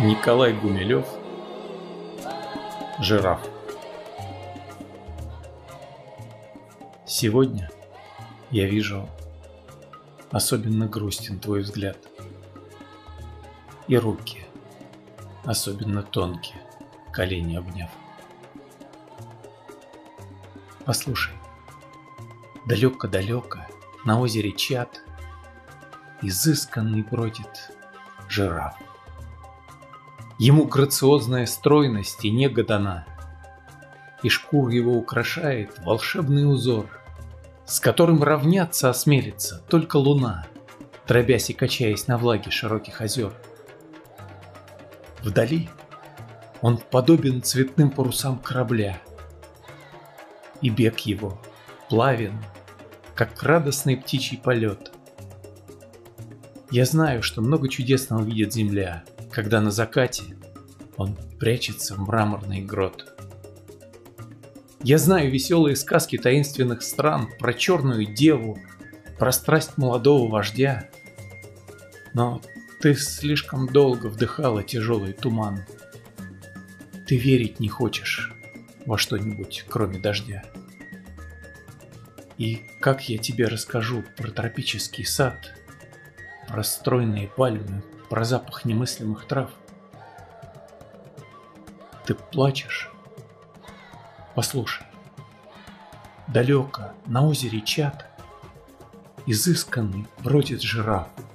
Николай Гумилев Жираф. Сегодня я вижу особенно грустен твой взгляд. И руки особенно тонкие, колени обняв. Послушай, далеко-далеко на озере Чат Изысканный бродит жираф Ему грациозная стройность и нега дана, И шкур его украшает волшебный узор, С которым равняться осмелится только луна, Дробясь и качаясь на влаге широких озер. Вдали он подобен цветным парусам корабля, И бег его плавен, как радостный птичий полет. Я знаю, что много чудесного видит земля — когда на закате он прячется в мраморный грот. Я знаю веселые сказки таинственных стран про черную деву, про страсть молодого вождя. Но ты слишком долго вдыхала тяжелый туман. Ты верить не хочешь во что-нибудь, кроме дождя. И как я тебе расскажу про тропический сад, про стройные пальмы, про запах немыслимых трав. Ты плачешь? Послушай. Далеко, на озере Чат, изысканный бродит жираф —